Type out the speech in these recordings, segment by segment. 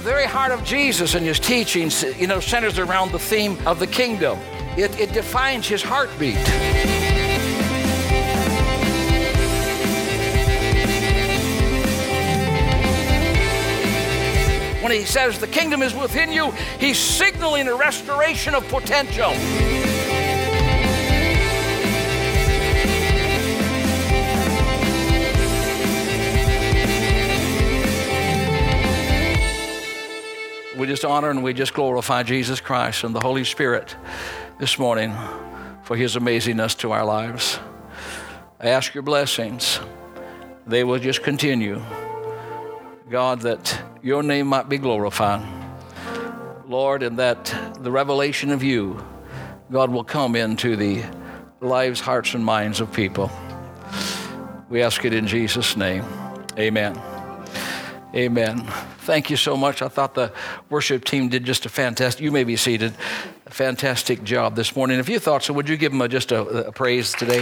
very heart of Jesus and his teachings, you know, centers around the theme of the kingdom. It, it defines his heartbeat. When he says the kingdom is within you, he's signaling a restoration of potential. We just honor and we just glorify Jesus Christ and the Holy Spirit this morning for his amazingness to our lives. I ask your blessings. They will just continue. God, that your name might be glorified. Lord, and that the revelation of you, God, will come into the lives, hearts, and minds of people. We ask it in Jesus' name. Amen. Amen. Thank you so much. I thought the worship team did just a fantastic, you may be seated, fantastic job this morning. If you thought so, would you give them a, just a, a praise today?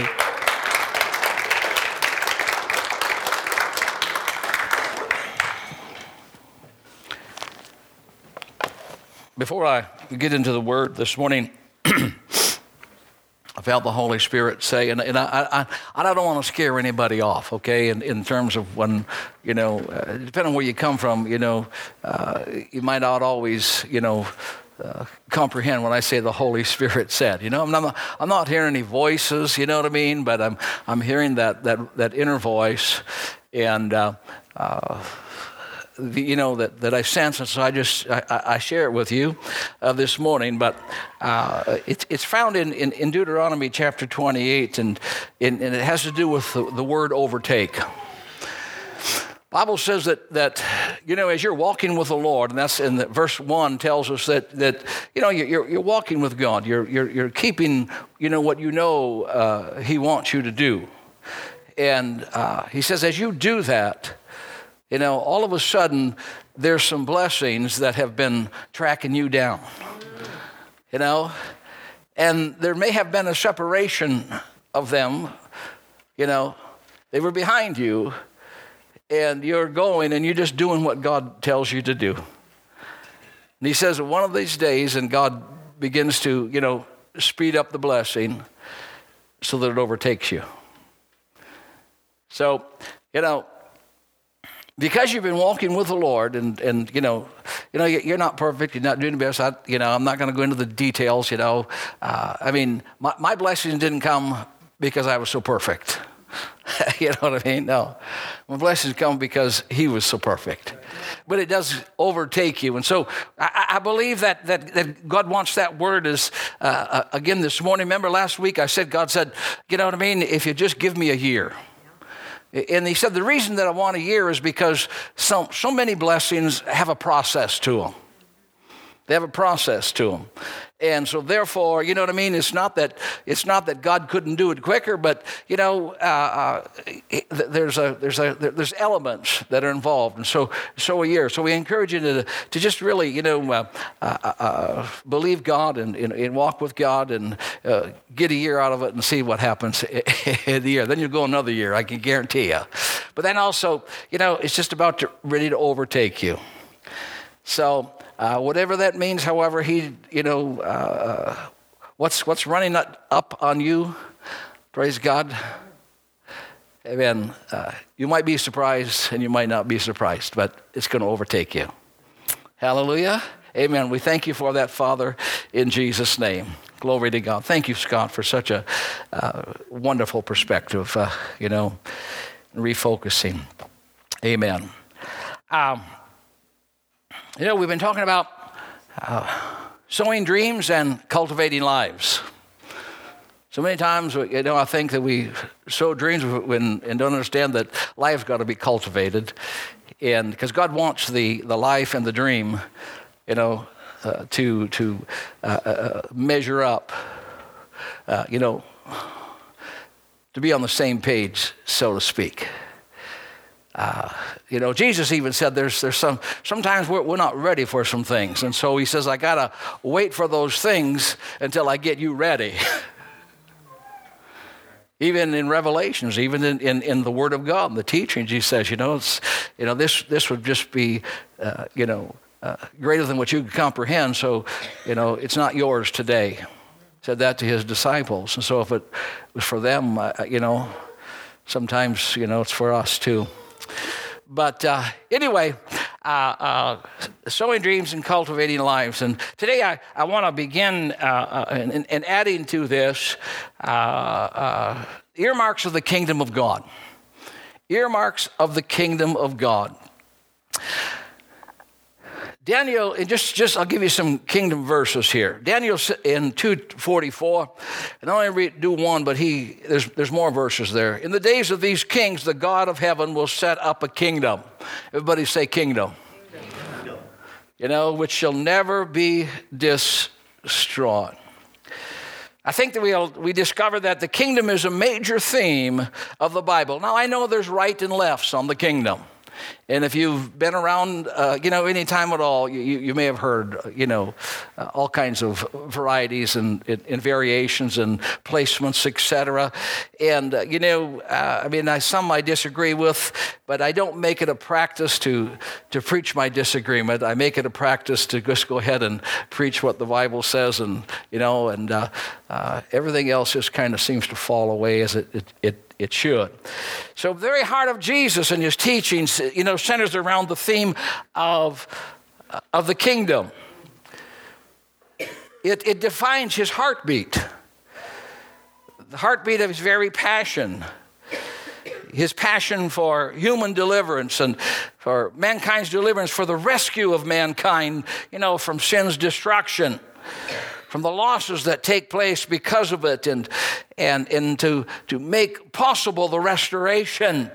Before I get into the word this morning, I felt the Holy Spirit say, and, and I, I, I don't want to scare anybody off, okay, in, in terms of when, you know, uh, depending on where you come from, you know, uh, you might not always, you know, uh, comprehend when I say the Holy Spirit said. You know, I'm not, I'm not hearing any voices, you know what I mean, but I'm, I'm hearing that, that, that inner voice. And, uh, uh, the, you know that, that I sense, and so I just I, I share it with you uh, this morning. But uh, it's it's found in, in, in, Deuteronomy chapter 28, and, and, and it has to do with the, the word overtake. Bible says that that you know as you're walking with the Lord, and that's in the, verse one tells us that that you know you're you're walking with God. You're you're you're keeping you know what you know uh, He wants you to do, and uh, He says as you do that you know, all of a sudden, there's some blessings that have been tracking you down. You know, and there may have been a separation of them. You know, they were behind you, and you're going and you're just doing what God tells you to do. And He says, one of these days, and God begins to, you know, speed up the blessing so that it overtakes you. So, you know, because you've been walking with the Lord, and, and you know, you know, you're not perfect. You're not doing the best. I, you know, I'm not going to go into the details. You know, uh, I mean, my, my blessings didn't come because I was so perfect. you know what I mean? No, my blessings come because He was so perfect. But it does overtake you, and so I, I believe that, that that God wants that word as uh, uh, again this morning. Remember last week I said God said, you know what I mean? If you just give me a year. And he said, The reason that I want a year is because so, so many blessings have a process to them. They have a process to them. And so therefore, you know what I mean? It's not that, it's not that God couldn't do it quicker, but, you know, uh, uh, there's, a, there's, a, there's elements that are involved. And so, so a year. So we encourage you to, to just really, you know, uh, uh, uh believe God and, and, and, walk with God and uh, get a year out of it and see what happens in the year. Then you'll go another year, I can guarantee you. But then also, you know, it's just about to, ready to overtake you. So, uh, whatever that means, however, he, you know, uh, what's, what's running up on you, praise God. Amen. Uh, you might be surprised and you might not be surprised, but it's going to overtake you. Hallelujah. Amen. We thank you for that, Father, in Jesus' name. Glory to God. Thank you, Scott, for such a uh, wonderful perspective, uh, you know, refocusing. Amen. Um, you know, we've been talking about uh, sowing dreams and cultivating lives. So many times, you know, I think that we sow dreams when, and don't understand that life's got to be cultivated. And because God wants the, the life and the dream, you know, uh, to, to uh, uh, uh measure up, uh, you know, to be on the same page, so to speak. Uh, you know, Jesus even said there's, there's some, sometimes we're, we're not ready for some things. And so he says, I got to wait for those things until I get you ready. even in Revelations, even in, in, in, the Word of God, the teachings, he says, you know, it's, you know this, this would just be, uh, you know, uh, greater than what you can comprehend, so, you know, it's not yours today. Said that to his disciples. And so if it was for them, you know, sometimes, you know, it's for us too. But uh, anyway, uh, uh, sowing dreams and cultivating lives. And today I, I want to begin uh, uh in, in, adding to this uh, earmarks of the kingdom of God. Earmarks of the kingdom of God. Daniel, and just, just I'll give you some kingdom verses here. Daniel in 244, and I only read, do one, but he there's, there's more verses there. In the days of these kings, the God of heaven will set up a kingdom. Everybody say kingdom. kingdom. You know, which shall never be destroyed. I think that we we discover that the kingdom is a major theme of the Bible. Now I know there's right and lefts on the kingdom. And if you've been around, uh, you know, any time at all, you, you may have heard, you know, uh, all kinds of varieties and, and, variations and placements, etc. And, uh, you know, uh, I mean, I, some I disagree with, but I don't make it a practice to, to preach my disagreement. I make it a practice to just go ahead and preach what the Bible says and, you know, and uh, uh, everything else just kind of seems to fall away as it, it, it it should. So, very heart of Jesus and his teachings, you know, centers around the theme of, of the kingdom. It, it defines his heartbeat, the heartbeat of his very passion his passion for human deliverance and for mankind's deliverance, for the rescue of mankind, you know, from sin's destruction from the losses that take place because of it, and, and, and to, to make possible the restoration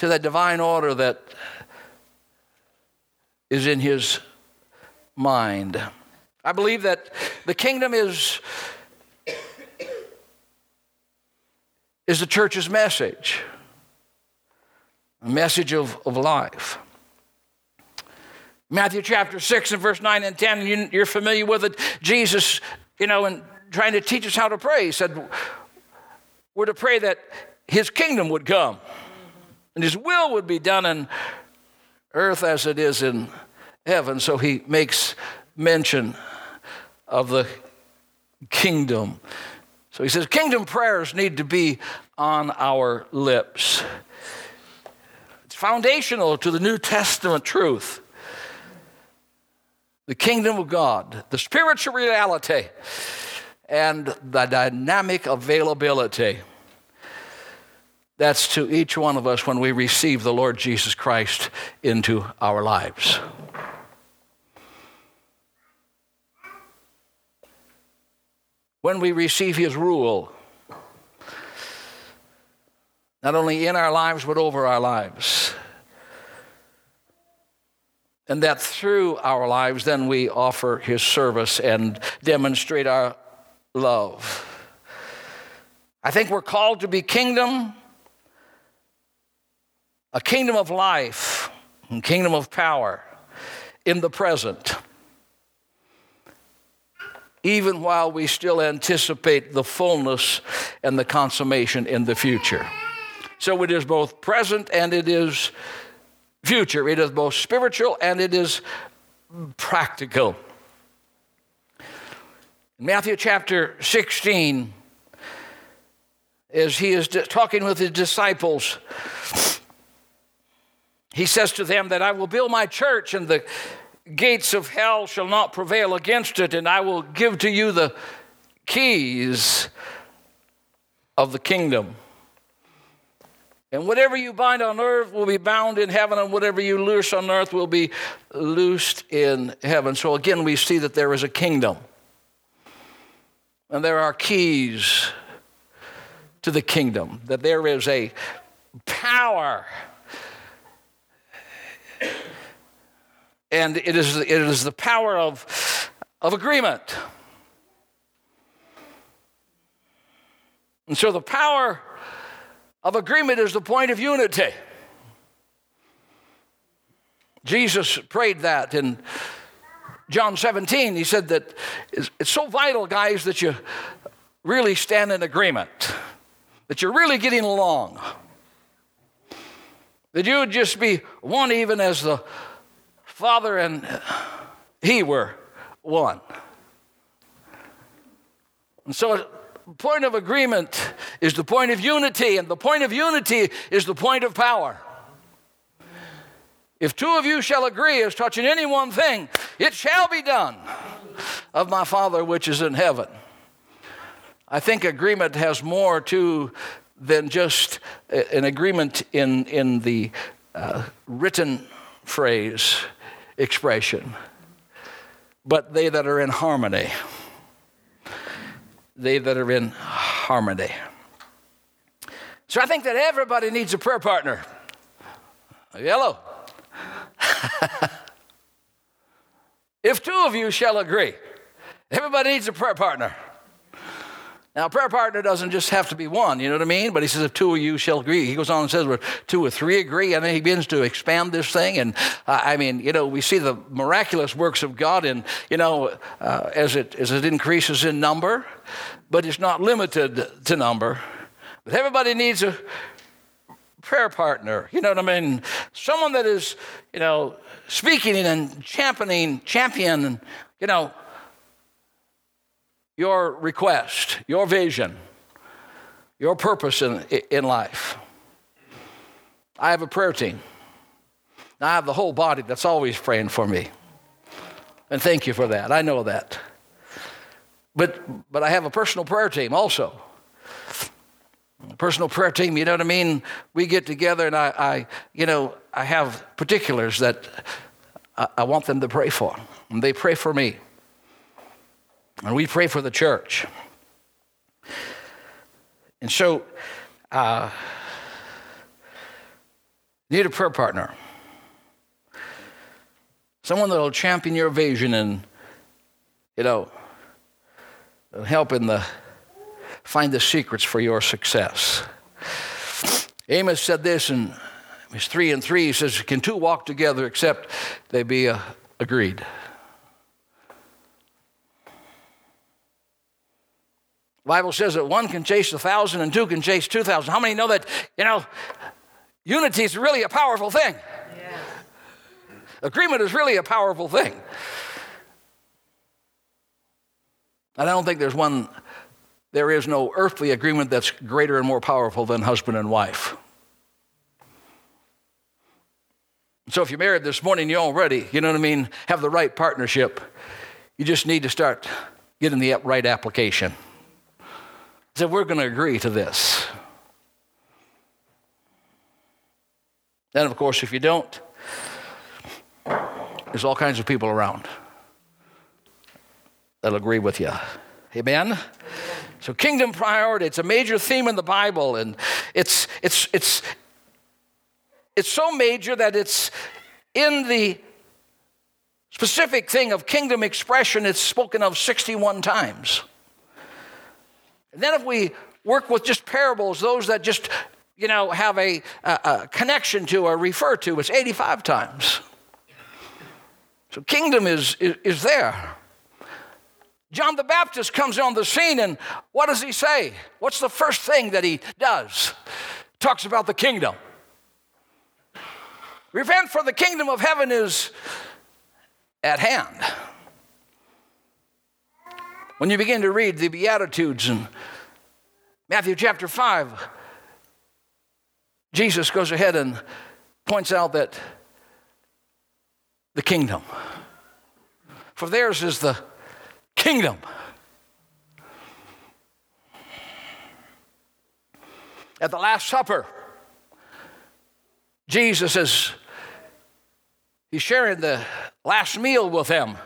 to that divine order that is in his mind. I believe that the kingdom is, is the church's message, a message of, of life. Matthew chapter 6 and verse 9 and 10, you, are familiar with it. Jesus, you know, and trying to teach us how to pray, he said, We're to pray that his kingdom would come and his will would be done in earth as it is in heaven. So he makes mention of the kingdom. So he says, Kingdom prayers need to be on our lips. It's foundational to the New Testament truth the kingdom of God, the spiritual reality, and the dynamic availability. That's to each one of us when we receive the Lord Jesus Christ into our lives. When we receive His rule, not only in our lives, but over our lives and that through our lives, then we offer His service and demonstrate our love. I think we're called to be kingdom, a kingdom of life, a kingdom of power in the present, even while we still anticipate the fullness and the consummation in the future. So it is both present and it is future. It is both spiritual and it is practical. In Matthew chapter 16, as he is talking with his disciples, he says to them that I will build my church and the gates of hell shall not prevail against it, and I will give to you the keys of the kingdom. And whatever you bind on earth will be bound in heaven, and whatever you loose on earth will be loosed in heaven. So again, we see that there is a kingdom. And there are keys to the kingdom, that there is a power. And it is, it is the power of, of agreement. And so the power of agreement is the point of unity. Jesus prayed that in John 17. He said that it's so vital, guys, that you really stand in agreement, that you're really getting along, that you would just be one even as the Father and He were one. And so, point of agreement is the point of unity, and the point of unity is the point of power. If two of you shall agree as touching any one thing, it shall be done of my Father which is in heaven. I think agreement has more to than just an agreement in, in the uh, written phrase expression, but they that are in harmony. They that are in harmony. So I think that everybody needs a prayer partner. Hello. if two of you shall agree, everybody needs a prayer partner. Now, prayer partner doesn't just have to be one, you know what I mean? But he says, if two of you shall agree. He goes on and says, well, two or three agree, and then he begins to expand this thing. And uh, I mean, you know, we see the miraculous works of God, and, you know, uh, as, it, as it increases in number, but it's not limited to number. But everybody needs a prayer partner, you know what I mean? Someone that is, you know, speaking and championing, champion, you know, your request, your vision, your purpose in, in life. I have a prayer team. I have the whole body that's always praying for me. And thank you for that. I know that. But, but I have a personal prayer team also. Personal prayer team, you know what I mean? We get together and I, I you know, I have particulars that I, I want them to pray for. And they pray for me. And we pray for the church. And so, uh, need a prayer partner. Someone that'll champion your vision and, you know, help in the find the secrets for your success. Amos said this in his three and three. He says, "Can two walk together except they be uh, agreed?" Bible says that one can chase a thousand and two can chase two thousand. How many know that, you know, unity is really a powerful thing? Yeah. Agreement is really a powerful thing. And I don't think there's one, there is no earthly agreement that's greater and more powerful than husband and wife. So if you're married this morning, you're already, you know what I mean, have the right partnership. You just need to start getting the right application said, We're going to agree to this. And of course, if you don't, there's all kinds of people around that'll agree with you. Amen? So, kingdom priority, it's a major theme in the Bible, and it's, it's, it's, it's so major that it's in the specific thing of kingdom expression, it's spoken of 61 times. And then if we work with just parables, those that just, you know, have a, a, a connection to or refer to, it's 85 times. So kingdom is, is, is there. John the Baptist comes on the scene, and what does he say? What's the first thing that he does? Talks about the kingdom. Repent, for the kingdom of heaven is at hand. When you begin to read the Beatitudes in Matthew chapter 5, Jesus goes ahead and points out that the kingdom, for theirs is the kingdom. At the Last Supper, Jesus is he's sharing the last meal with them.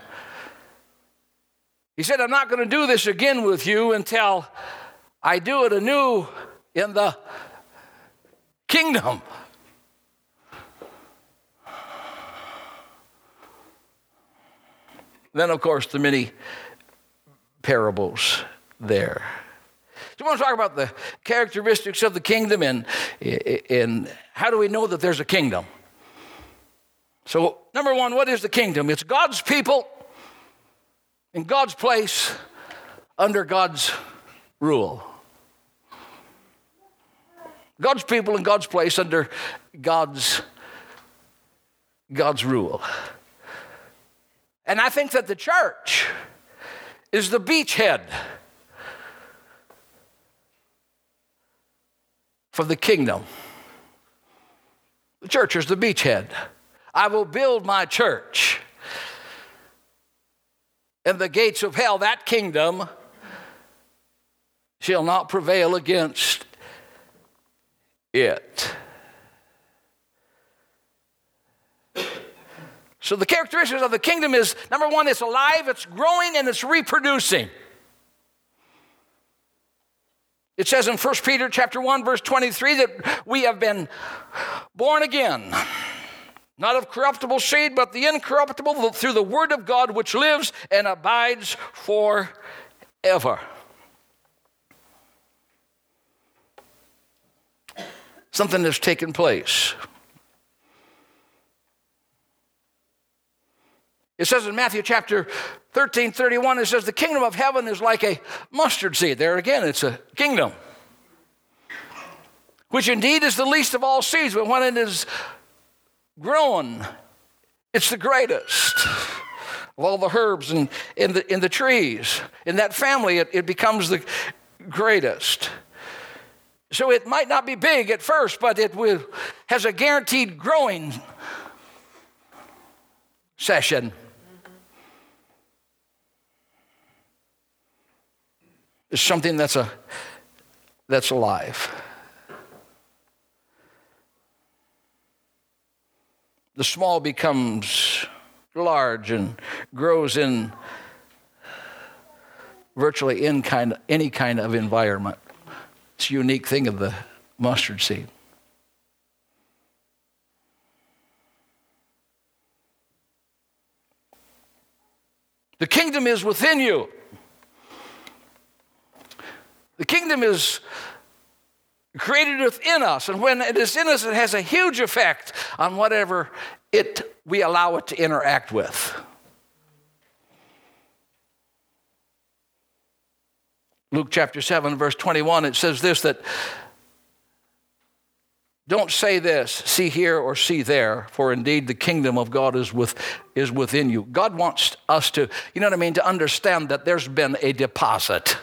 He said, I'm not going to do this again with you until I do it anew in the kingdom. Then, of course, the many parables there. So, we want to talk about the characteristics of the kingdom and, and how do we know that there's a kingdom? So, number one, what is the kingdom? It's God's people in God's place under God's rule. God's people in God's place under God's, God's rule. And I think that the church is the beachhead for the kingdom. The church is the beachhead. I will build my church. And the gates of hell, that kingdom, shall not prevail against it. So the characteristics of the kingdom is number one, it's alive, it's growing, and it's reproducing. It says in 1 Peter chapter 1, verse 23 that we have been born again, not of corruptible seed, but the incorruptible through the word of God which lives and abides forever. Something has taken place. It says in Matthew chapter 13, 31, it says, The kingdom of heaven is like a mustard seed. There again, it's a kingdom, which indeed is the least of all seeds, but when it is grown, it's the greatest of all the herbs and in the, in the trees. In that family, it, it becomes the greatest. So it might not be big at first, but it will, has a guaranteed growing session. It's something that's, a, that's alive. The small becomes large and grows in virtually in kind, any kind of environment. It's a unique thing of the mustard seed. The kingdom is within you. The kingdom is created within us, and when it is in us, it has a huge effect on whatever it we allow it to interact with. Luke chapter 7, verse 21, it says this that don't say this, see here or see there, for indeed the kingdom of God is, with, is within you. God wants us to, you know what I mean, to understand that there's been a deposit.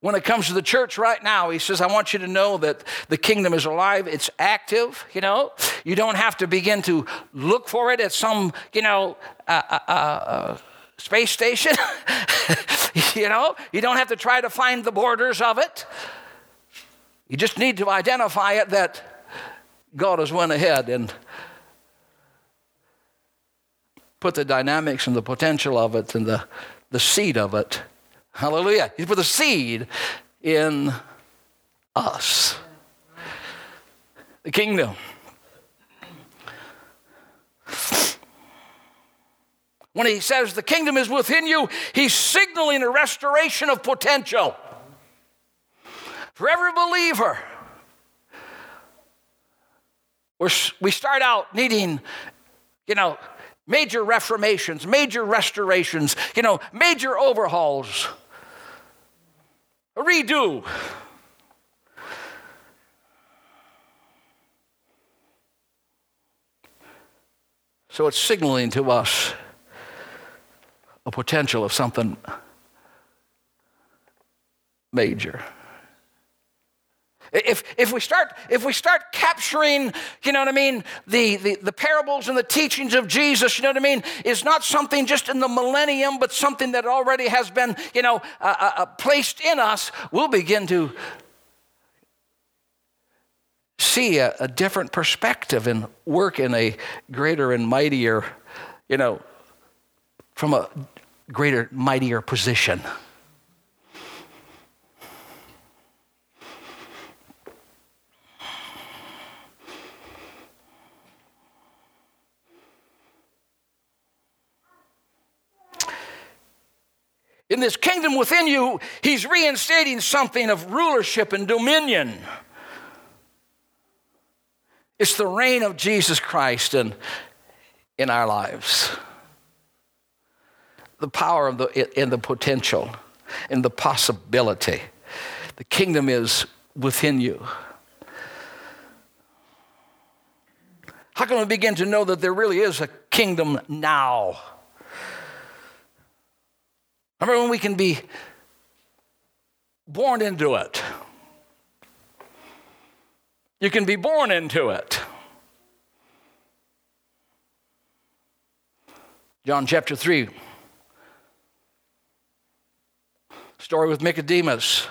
When it comes to the church right now, he says, I want you to know that the kingdom is alive, it's active, you know. You don't have to begin to look for it at some, you know, uh, uh, uh, uh space station. you know, you don't have to try to find the borders of it. You just need to identify it that God has went ahead and put the dynamics and the potential of it and the, the seed of it Hallelujah. He put the seed in us. The kingdom. When he says the kingdom is within you, he's signaling a restoration of potential for every believer. We're, we start out needing, you know, major reformations, major restorations, you know, major overhauls a redo. So it's signaling to us a potential of something major. If, if, we start, if we start capturing, you know what I mean, the, the, the, parables and the teachings of Jesus, you know what I mean, is not something just in the millennium, but something that already has been, you know, uh, uh, uh placed in us, we'll begin to see a, a different perspective and work in a greater and mightier, you know, from a greater, mightier position. In this kingdom within you, he's reinstating something of rulership and dominion. It's the reign of Jesus Christ in, in our lives. The power of the, and the potential and the possibility. The kingdom is within you. How can we begin to know that there really is a kingdom now? Remember when we can be born into it? You can be born into it. John chapter 3. Story with Nicodemus.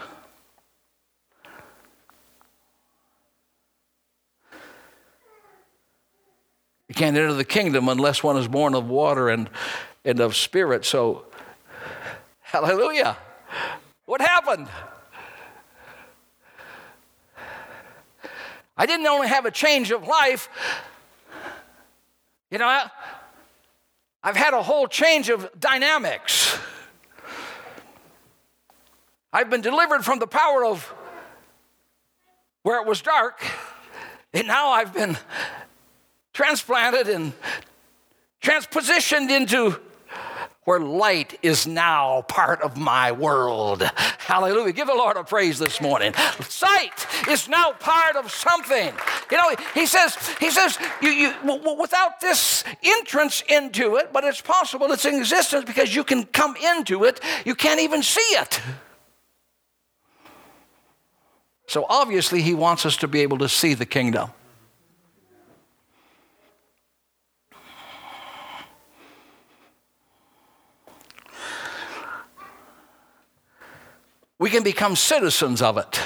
You can't enter the kingdom unless one is born of water and, and of spirit. So, hallelujah. What happened? I didn't only have a change of life, you know, I've had a whole change of dynamics. I've been delivered from the power of where it was dark, and now I've been transplanted and transpositioned into where light is now part of my world. Hallelujah. Give the Lord a praise this morning. Sight is now part of something. You know, he says, he says, you, you, w- without this entrance into it, but it's possible it's in existence because you can come into it, you can't even see it. So obviously, he wants us to be able to see the kingdom. We can become citizens of it.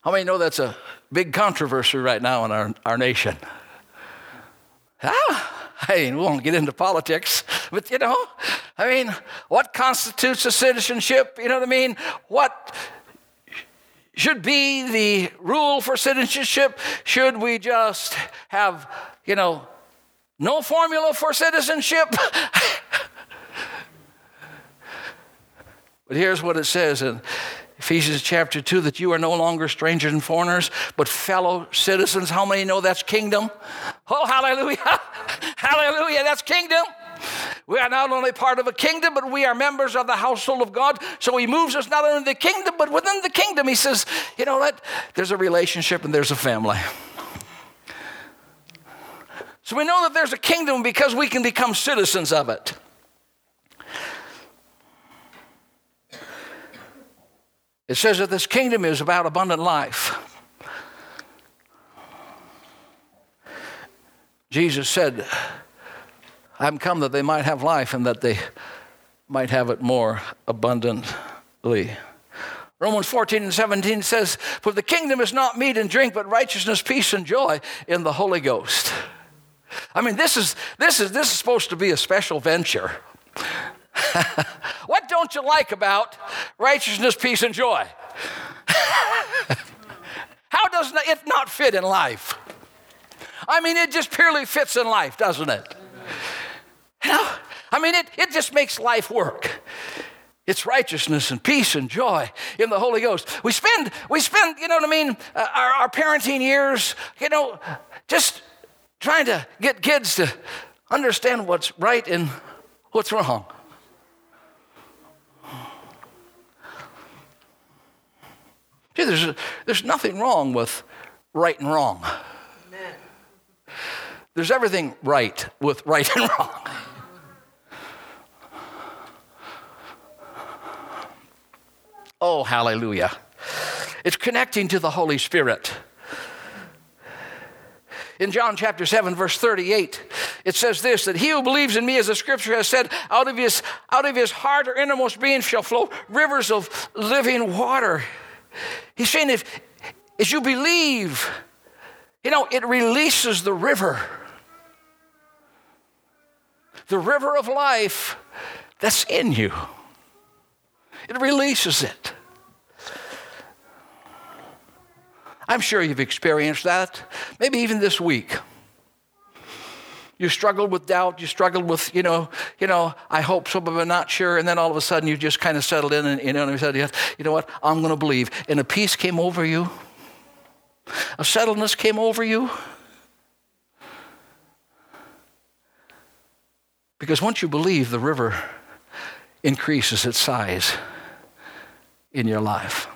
How many know that's a big controversy right now in our, our nation? Ah, I mean, we won't get into politics, but you know, I mean, what constitutes a citizenship? You know what I mean? What should be the rule for citizenship? Should we just have, you know, no formula for citizenship? But here's what it says in Ephesians chapter 2 that you are no longer strangers and foreigners, but fellow citizens. How many know that's kingdom? Oh, hallelujah! hallelujah, that's kingdom. We are not only part of a kingdom, but we are members of the household of God. So he moves us not only in the kingdom, but within the kingdom. He says, you know what? There's a relationship and there's a family. So we know that there's a kingdom because we can become citizens of it. It says that this kingdom is about abundant life. Jesus said, I'm come that they might have life and that they might have it more abundantly. Romans 14 and 17 says, For the kingdom is not meat and drink, but righteousness, peace, and joy in the Holy Ghost. I mean, this is, this is, this is supposed to be a special venture. what don't you like about righteousness, peace, and joy? How does it not fit in life? I mean, it just purely fits in life, doesn't it? You know, I mean, it, it just makes life work. It's righteousness and peace and joy in the Holy Ghost. We spend, we spend, you know what I mean, uh, our, our parenting years, you know, just trying to get kids to understand what's right and what's wrong. See, there's, there's nothing wrong with right and wrong. Amen. There's everything right with right and wrong. Oh, hallelujah. It's connecting to the Holy Spirit. In John chapter 7, verse 38, it says this that he who believes in me, as the scripture has said, out of his, out of his heart or innermost being shall flow rivers of living water. He's saying if as you believe, you know, it releases the river. The river of life that's in you. It releases it. I'm sure you've experienced that, maybe even this week. You struggled with doubt. You struggled with, you know, you know, I hope some of I'm not sure. And then all of a sudden you just kind of settled in and, you know, and said, yes, you know what, I'm going to believe. And a peace came over you. A settledness came over you. Because once you believe, the river increases its size in your life.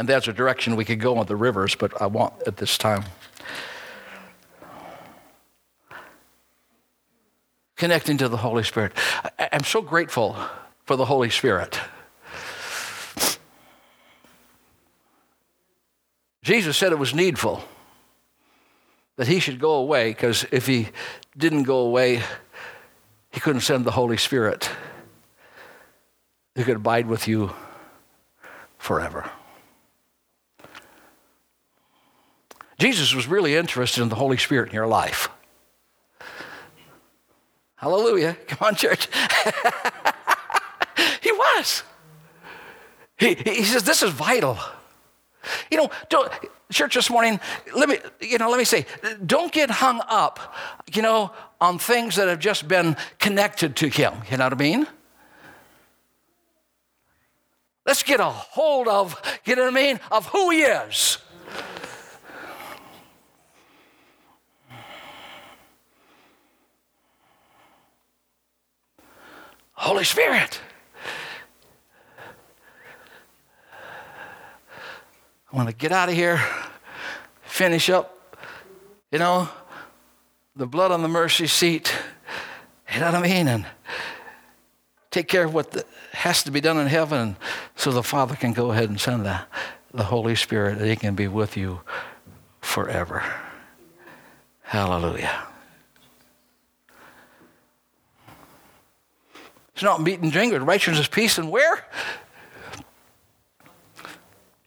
And that's a direction we could go on the rivers, but I won't at this time. Connecting to the Holy Spirit. I'm so grateful for the Holy Spirit. Jesus said it was needful that he should go away because if he didn't go away, he couldn't send the Holy Spirit who could abide with you forever. Jesus was really interested in the Holy Spirit in your life. Hallelujah. Come on, church. he was. He, he says, This is vital. You know, don't, church this morning, let me, you know, let me say, don't get hung up, you know, on things that have just been connected to him. You know what I mean? Let's get a hold of, you know what I mean, of who he is. Holy Spirit. I want to get out of here, finish up, you know, the blood on the mercy seat. You know what I mean? And take care of what the, has to be done in heaven so the Father can go ahead and send the, the Holy Spirit that He can be with you forever. Hallelujah. Not meat and drink, righteousness, peace, and where?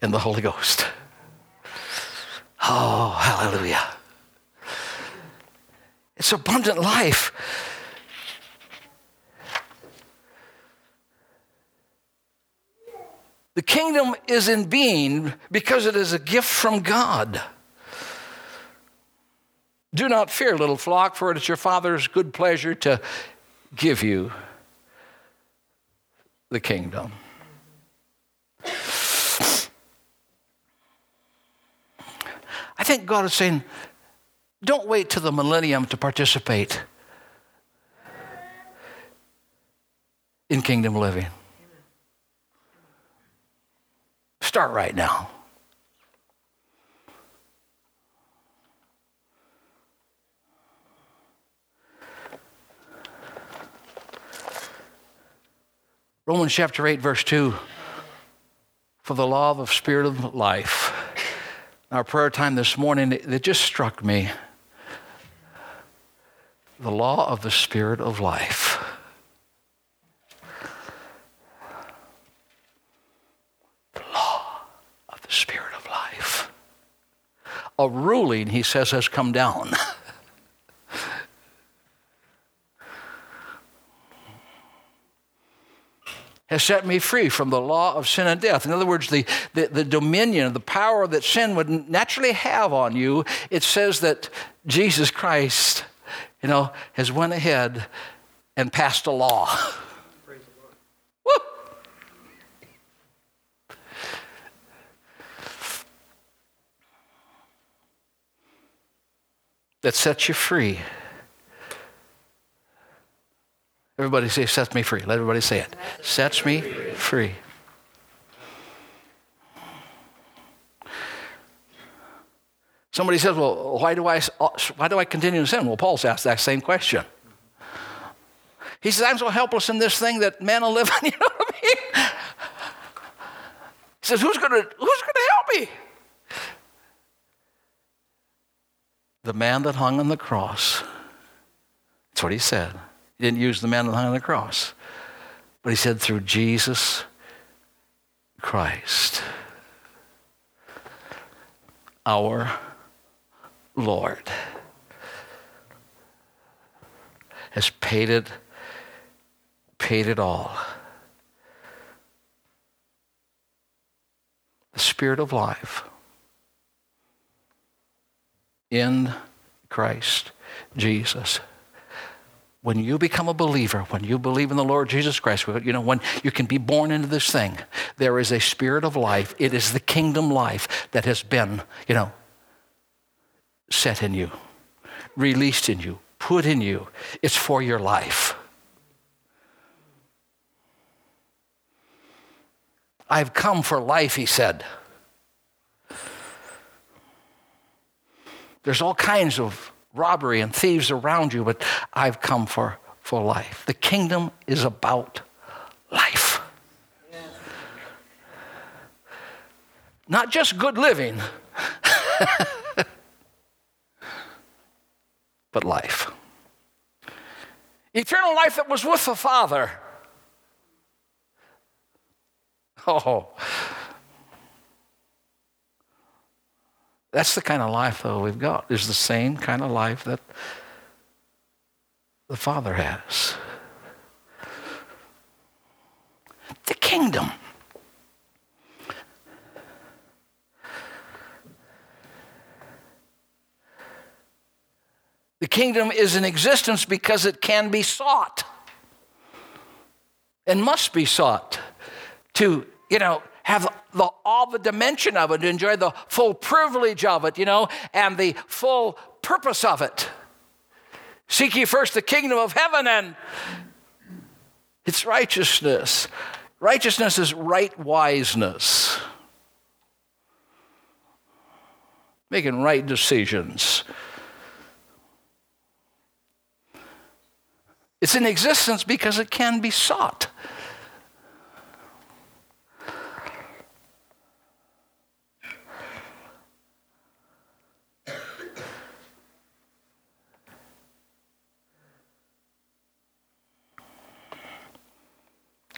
In the Holy Ghost. Oh, hallelujah. It's abundant life. The kingdom is in being because it is a gift from God. Do not fear, little flock, for it is your Father's good pleasure to give you the kingdom. I think God is saying, don't wait till the millennium to participate in kingdom living. Start right now. Romans chapter 8, verse 2 For the law of the Spirit of life. Our prayer time this morning, it just struck me. The law of the Spirit of life. The law of the Spirit of life. A ruling, he says, has come down. has set me free from the law of sin and death. In other words, the, the, the, dominion, the power that sin would naturally have on you, it says that Jesus Christ, you know, has went ahead and passed a law. That sets you free. Everybody say, sets me free. Let everybody say it. Sets me free. Somebody says, well, why do I, uh, why do I continue to sin? Well, Paul's asked that same question. He says, I'm so helpless in this thing that men are living, you know what I mean? He says, who's going to who's gonna help me? The man that hung on the cross. That's what he said. He didn't use the man on the cross, but he said, through Jesus Christ, our Lord, has paid it, paid it all. The Spirit of life in Christ Jesus when you become a believer, when you believe in the Lord Jesus Christ, you know, when you can be born into this thing, there is a spirit of life. It is the kingdom life that has been, you know, set in you, released in you, put in you. It's for your life. I've come for life, he said. There's all kinds of robbery and thieves around you, but I've come for, for life. The kingdom is about life. Not just good living, but life. Eternal life that was with the Father. Oh. That's the kind of life, though, we've got, is the same kind of life that the Father has. The kingdom. The kingdom is in existence because it can be sought and must be sought to, you know, have the, all the dimension of it, to enjoy the full privilege of it, you know, and the full purpose of it. Seek ye first the kingdom of heaven and its righteousness. Righteousness is right wiseness, making right decisions. It's in existence because it can be sought.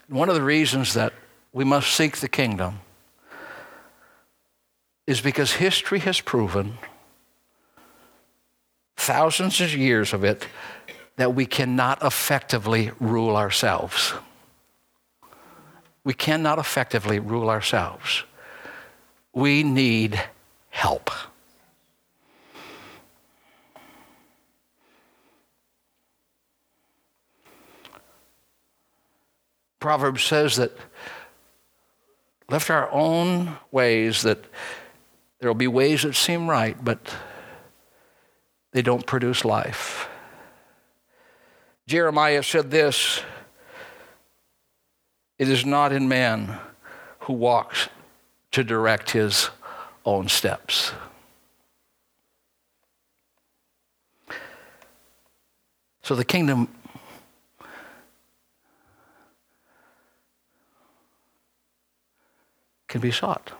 One of the reasons that we must seek the kingdom is because history has proven, thousands of years of it, that we cannot effectively rule ourselves. We cannot effectively rule ourselves. We need help. Proverbs says that left our own ways, that there will be ways that seem right, but they don't produce life. Jeremiah said this It is not in man who walks to direct his own steps. So the kingdom can be sought.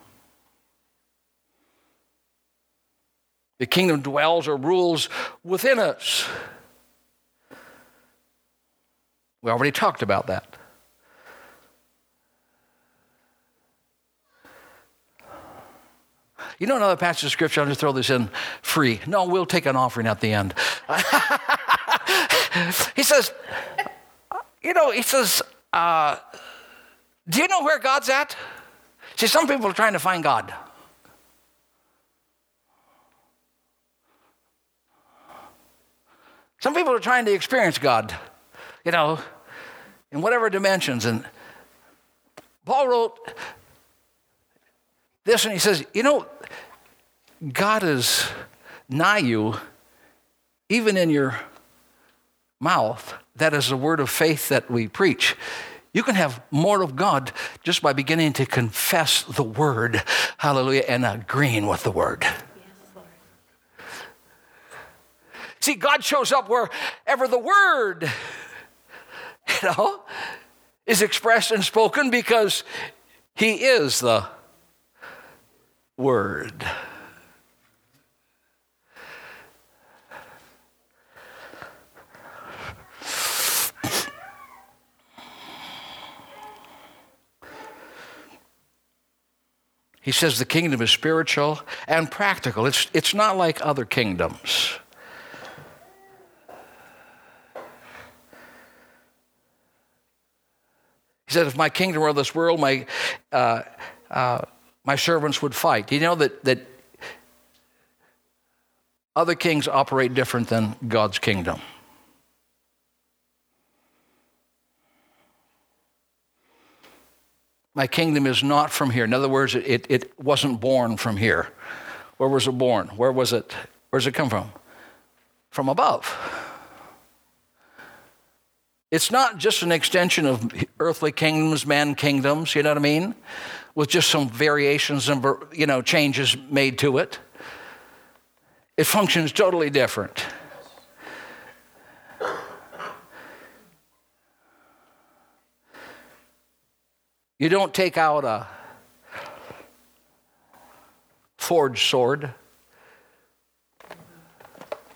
The kingdom dwells or rules within us. We already talked about that. You know another passage of scripture? I'll just throw this in free. No, we'll take an offering at the end. he says, you know, he says, uh, do you know where God's at? See, some people are trying to find God. Some people are trying to experience God. You know, in whatever dimensions. And Paul wrote this, and he says, You know, God is nigh you, even in your mouth. That is the word of faith that we preach. You can have more of God just by beginning to confess the word, hallelujah, and agreeing with the word. See, God shows up wherever the word you know, is expressed and spoken because he is the Word. He says the kingdom is spiritual and practical. It's, it's not like other kingdoms. He said, if my kingdom were of this world, my, uh, uh, my servants would fight. You know that, that other kings operate different than God's kingdom? My kingdom is not from here. In other words, it, it wasn't born from here. Where was it born? Where was it? Where does it come from? From above. It's not just an extension of earthly kingdoms, man kingdoms, you know what I mean? With just some variations and you know changes made to it. it functions totally different. You don't take out a forged sword.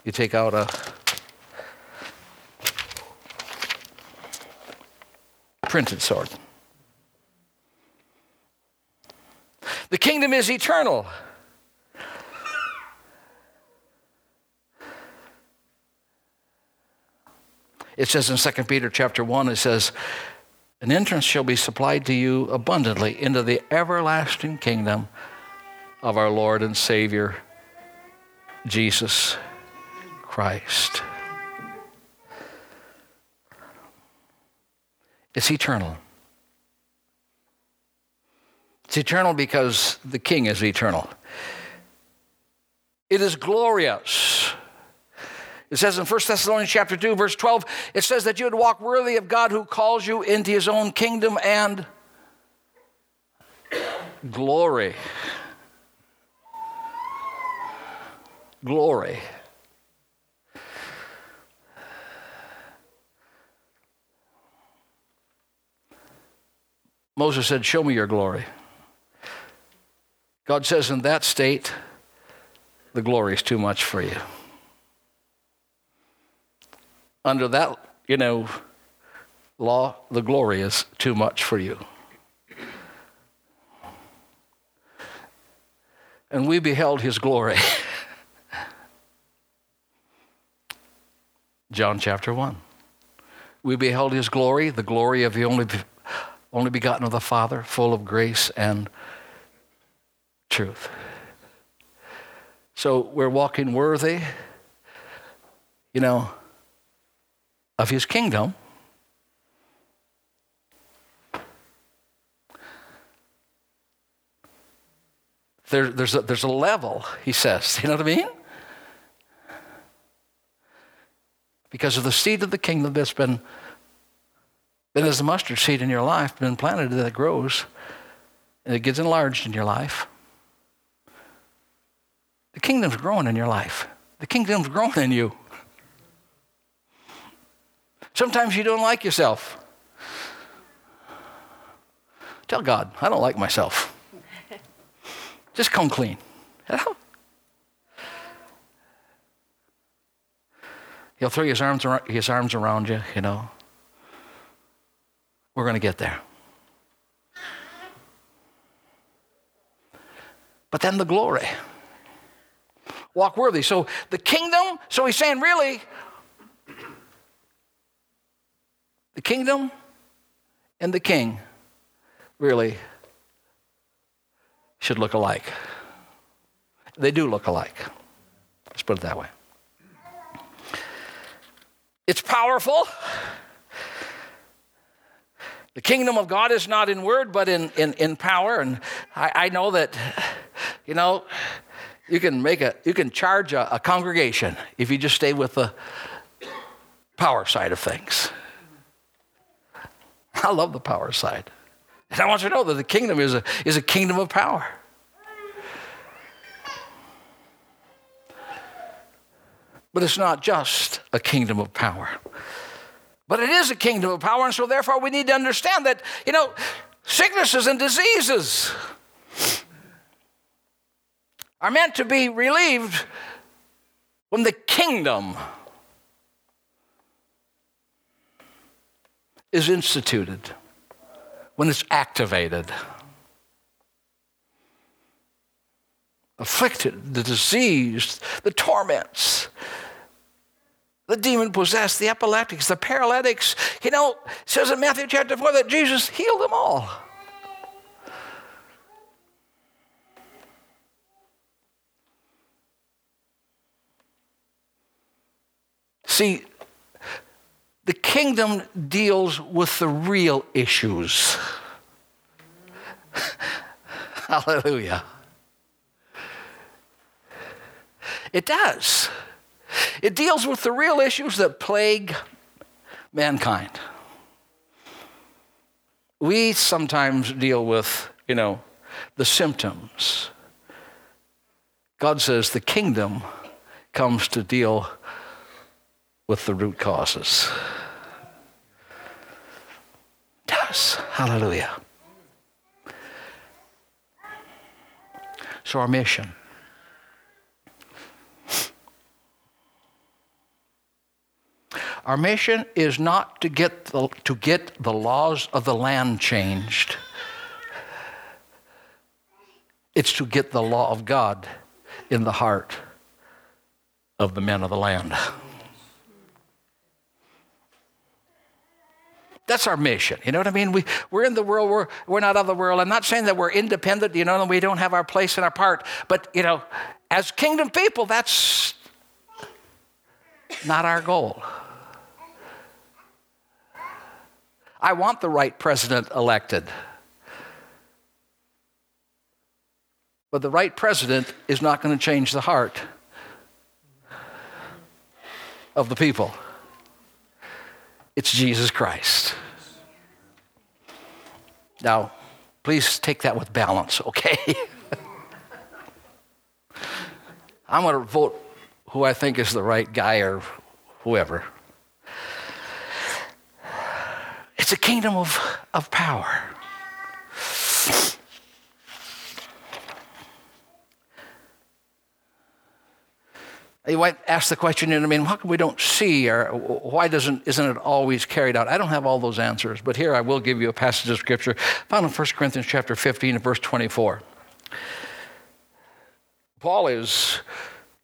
You take out a printed sword. The kingdom is eternal. It says in 2 Peter chapter 1, it says, An entrance shall be supplied to you abundantly into the everlasting kingdom of our Lord and Savior, Jesus Christ. It's eternal. It's eternal because the King is eternal. It is glorious. It says in 1 Thessalonians chapter 2, verse 12, it says that you would walk worthy of God who calls you into his own kingdom and glory. Glory. Moses said, Show me your glory. God says, In that state, the glory is too much for you. Under that, you know, law, the glory is too much for you. And we beheld his glory. John chapter 1. We beheld his glory, the glory of the only, only begotten of the Father, full of grace and truth. So we're walking worthy, you know, of his kingdom. There, there's, a, there's a level, he says. You know what I mean? because of the seed of the kingdom that's been, been as a mustard seed in your life, been planted that grows and it gets enlarged in your life. The kingdom's growing in your life. The kingdom's growing in you. Sometimes you don't like yourself. Tell God, I don't like myself. Just come clean. He'll throw his arms, around, his arms around you, you know. We're going to get there. But then the glory. Walk worthy. So the kingdom, so he's saying, really, the kingdom and the king really should look alike. They do look alike. Let's put it that way. It's powerful. The kingdom of God is not in word, but in, in, in power. And I, I know that, you know, you can make a you can charge a, a, congregation if you just stay with the power side of things. I love the power side. And I want you to know that the kingdom is a, is a kingdom of power. But it's not just a kingdom of power. But it is a kingdom of power, and so therefore we need to understand that, you know, sicknesses and diseases are meant to be relieved when the kingdom is instituted, when it's activated. afflicted, the diseased, the torments, the demon possessed, the epileptics, the paralytics. You know, says in Matthew chapter 4 that Jesus healed them all. See, the kingdom deals with the real issues. Hallelujah. It does. It deals with the real issues that plague mankind. We sometimes deal with, you know, the symptoms. God says the kingdom comes to deal with the root causes. Does. Hallelujah. So, our mission. Our mission is not to get the, to get the laws of the land changed. It's to get the law of God in the heart of the men of the land. That's our mission. You know what I mean? We, we're in the world, we're, we're not of the world. I'm not saying that we're independent, you know, and we don't have our place and our part. But, you know, as kingdom people, that's not our goal. I want the right president elected. But the right president is not going to change the heart of the people. It's Jesus Christ. Now, please take that with balance, okay? I'm going to vote who I think is the right guy or whoever. It's a kingdom of, of power. You might ask the question, you know, I mean, how come we don't see, or why doesn't, isn't it always carried out? I don't have all those answers, but here I will give you a passage of scripture found in 1 Corinthians chapter 15 and verse 24. Paul is,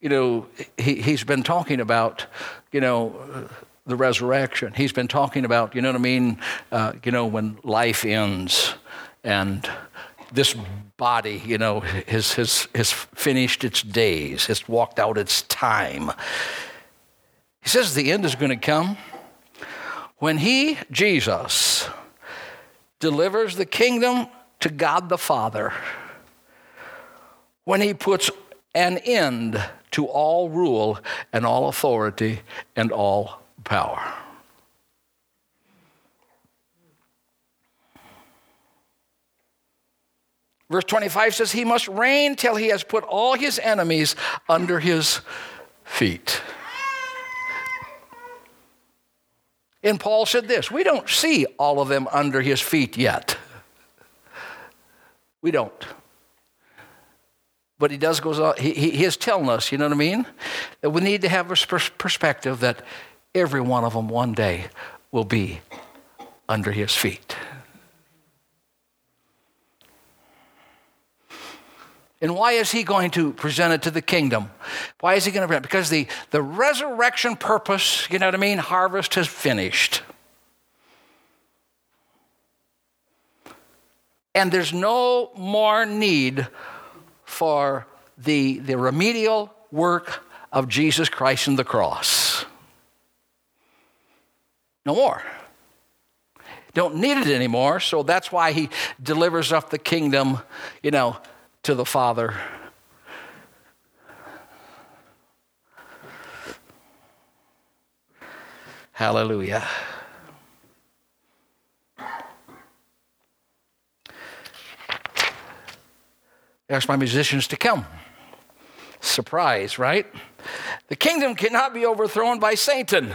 you know, he, he's been talking about, you know, the resurrection. He's been talking about, you know what I mean, uh, you know, when life ends and this body, you know, has, has, has finished its days, has walked out its time. He says the end is going to come when he, Jesus, delivers the kingdom to God the Father, when he puts an end to all rule and all authority and all power. Verse 25 says, He must reign till he has put all his enemies under his feet. And Paul said this We don't see all of them under his feet yet. We don't. But he does goes on, he, he is telling us, you know what I mean? That we need to have a perspective that every one of them one day will be under his feet. And why is he going to present it to the kingdom? Why is he going to present it? Because the, the resurrection purpose, you know what I mean? Harvest has finished. And there's no more need for the, the remedial work of Jesus Christ in the cross. No more. Don't need it anymore, so that's why he delivers up the kingdom, you know, to the Father. Hallelujah. Ask my musicians to come. Surprise, right? The kingdom cannot be overthrown by Satan.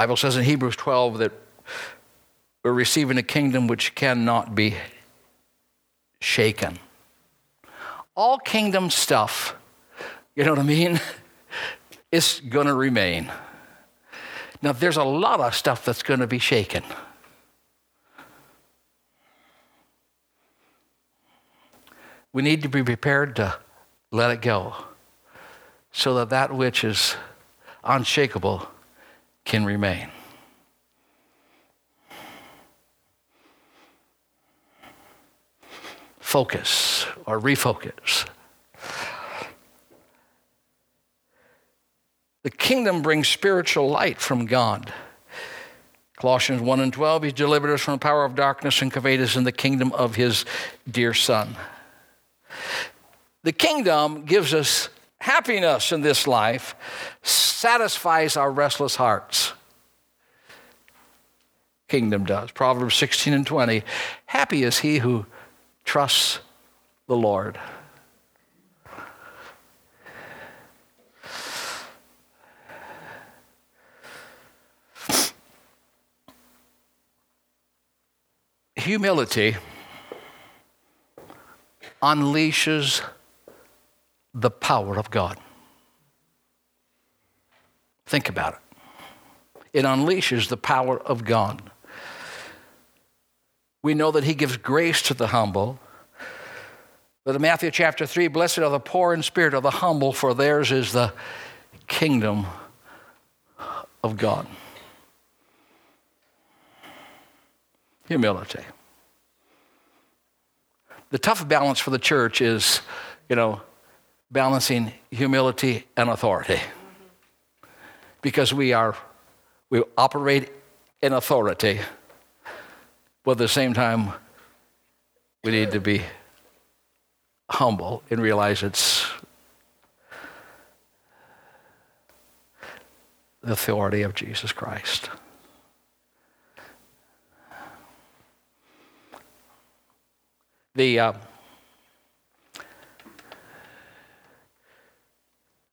Bible says in Hebrews 12 that we're receiving a kingdom which cannot be shaken. All kingdom stuff, you know what I mean, is going to remain. Now, there's a lot of stuff that's going to be shaken. We need to be prepared to let it go so that that which is unshakable can remain. Focus or refocus. The kingdom brings spiritual light from God. Colossians 1 and 12, He delivered us from the power of darkness and conveyed us in the kingdom of His dear Son. The kingdom gives us happiness in this life, satisfies our restless hearts. kingdom does. Proverbs 16 and 20. Happy is he who trusts the Lord. Humility unleashes the power of God. Think about it. It unleashes the power of God. We know that He gives grace to the humble. But in Matthew chapter 3, blessed are the poor in spirit, are the humble, for theirs is the kingdom of God. Humility. The tough balance for the church is, you know, balancing humility and authority. Because we are we operate in authority, but at the same time we need to be humble and realize it's the authority of Jesus Christ. The uh,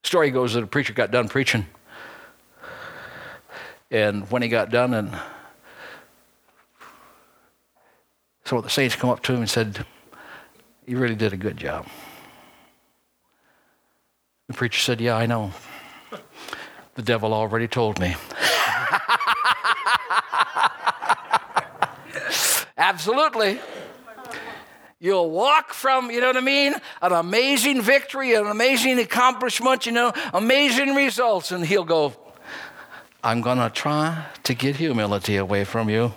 story goes that a preacher got done preaching. And when he got done, and some of the saints come up to him and said, You really did a good job. The preacher said, Yeah, I know. The devil already told me. Absolutely. You'll walk from, you know what I mean, an amazing victory, an amazing accomplishment, you know, amazing results. And he'll go, I'm going to try to get humility away from you.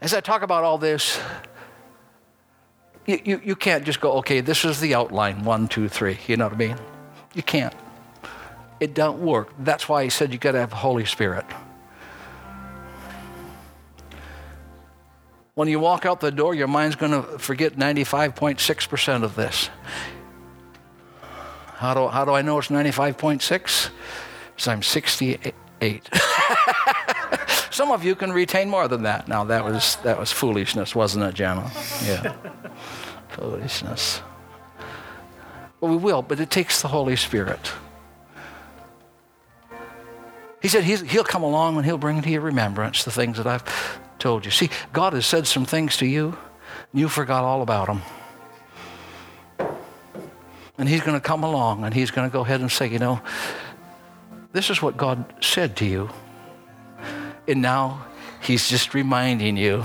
As I talk about all this, you, you, you can't just go, okay, this is the outline, one, two, three. You know what I mean? You can't. It don't work. That's why he said you got to have the Holy Spirit. When you walk out the door, your mind's going to forget 95.6% of this. How do, how do I know it's 95.6? Because I'm 68. Some of you can retain more than that. Now that was that was foolishness, wasn't it, Jana? Yeah. foolishness. Well, we will, but it takes the Holy Spirit. He said he'll come along and he'll bring to your remembrance the things that I've told you. See, God has said some things to you, and you forgot all about them. And He's going to come along and He's going to go ahead and say, you know, this is what God said to you. And now He's just reminding you.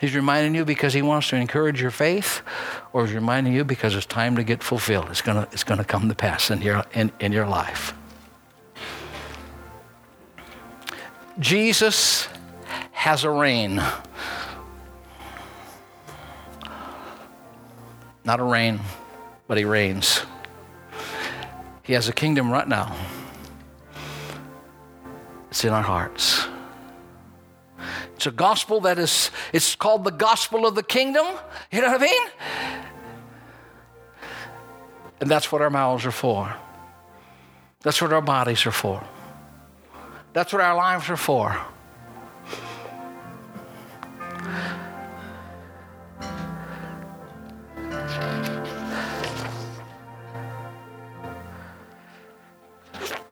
He's reminding you because He wants to encourage your faith, or He's reminding you because it's time to get fulfilled. It's going to, it's to come to pass in your, in, in your life. Jesus has a reign. Not a reign, but he reigns. He has a kingdom right now. It's in our hearts. It's a gospel that is, it's called the gospel of the kingdom. You know what I mean? And that's what our mouths are for. That's what our bodies are for. That's what our lives are for.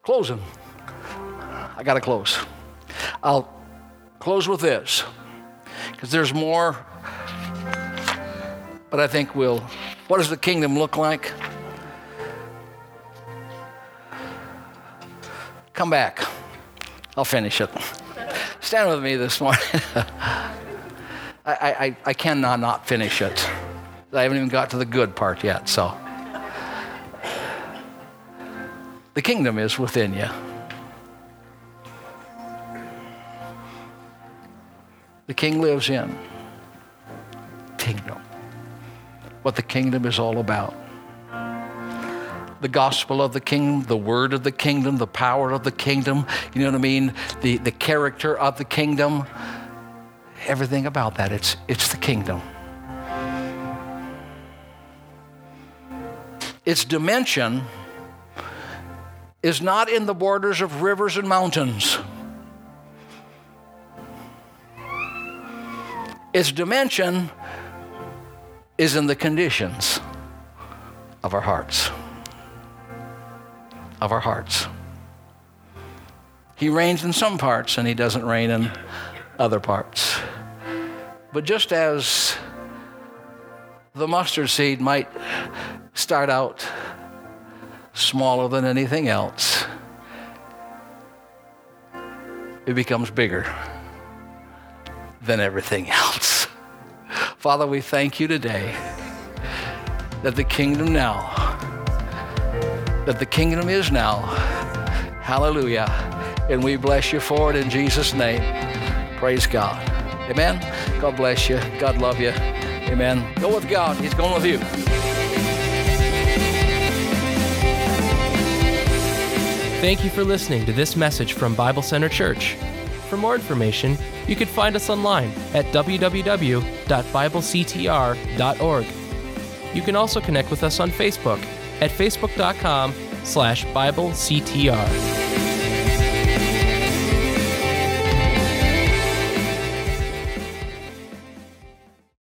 Closing. I got to close. I'll close with this because there's more, but I think we'll. What does the kingdom look like? Come back. I'll finish it. Stand with me this morning. I, I, I cannot not finish it. I haven't even got to the good part yet, so. The kingdom is within you. The king lives in kingdom. What the kingdom is all about. The gospel of the kingdom, the word of the kingdom, the power of the kingdom, you know what I mean? The, the character of the kingdom. everything about that. It's, it's the kingdom. Its dimension is not in the borders of rivers and mountains. Its dimension is in the conditions of our hearts. Of our hearts. He reigns in some parts and he doesn't reign in other parts. But just as the mustard seed might start out smaller than anything else, it becomes bigger than everything else. Father, we thank you today that the kingdom now, that the kingdom is now. Hallelujah. And we bless you for it in Jesus' name. Praise God. Amen. God bless you. God love you. Amen. Go with God. He's going with you. Thank you for listening to this message from Bible Center Church. For more information, you can find us online at www.biblectr.org. You can also connect with us on Facebook at facebook.com slash BibleCTR.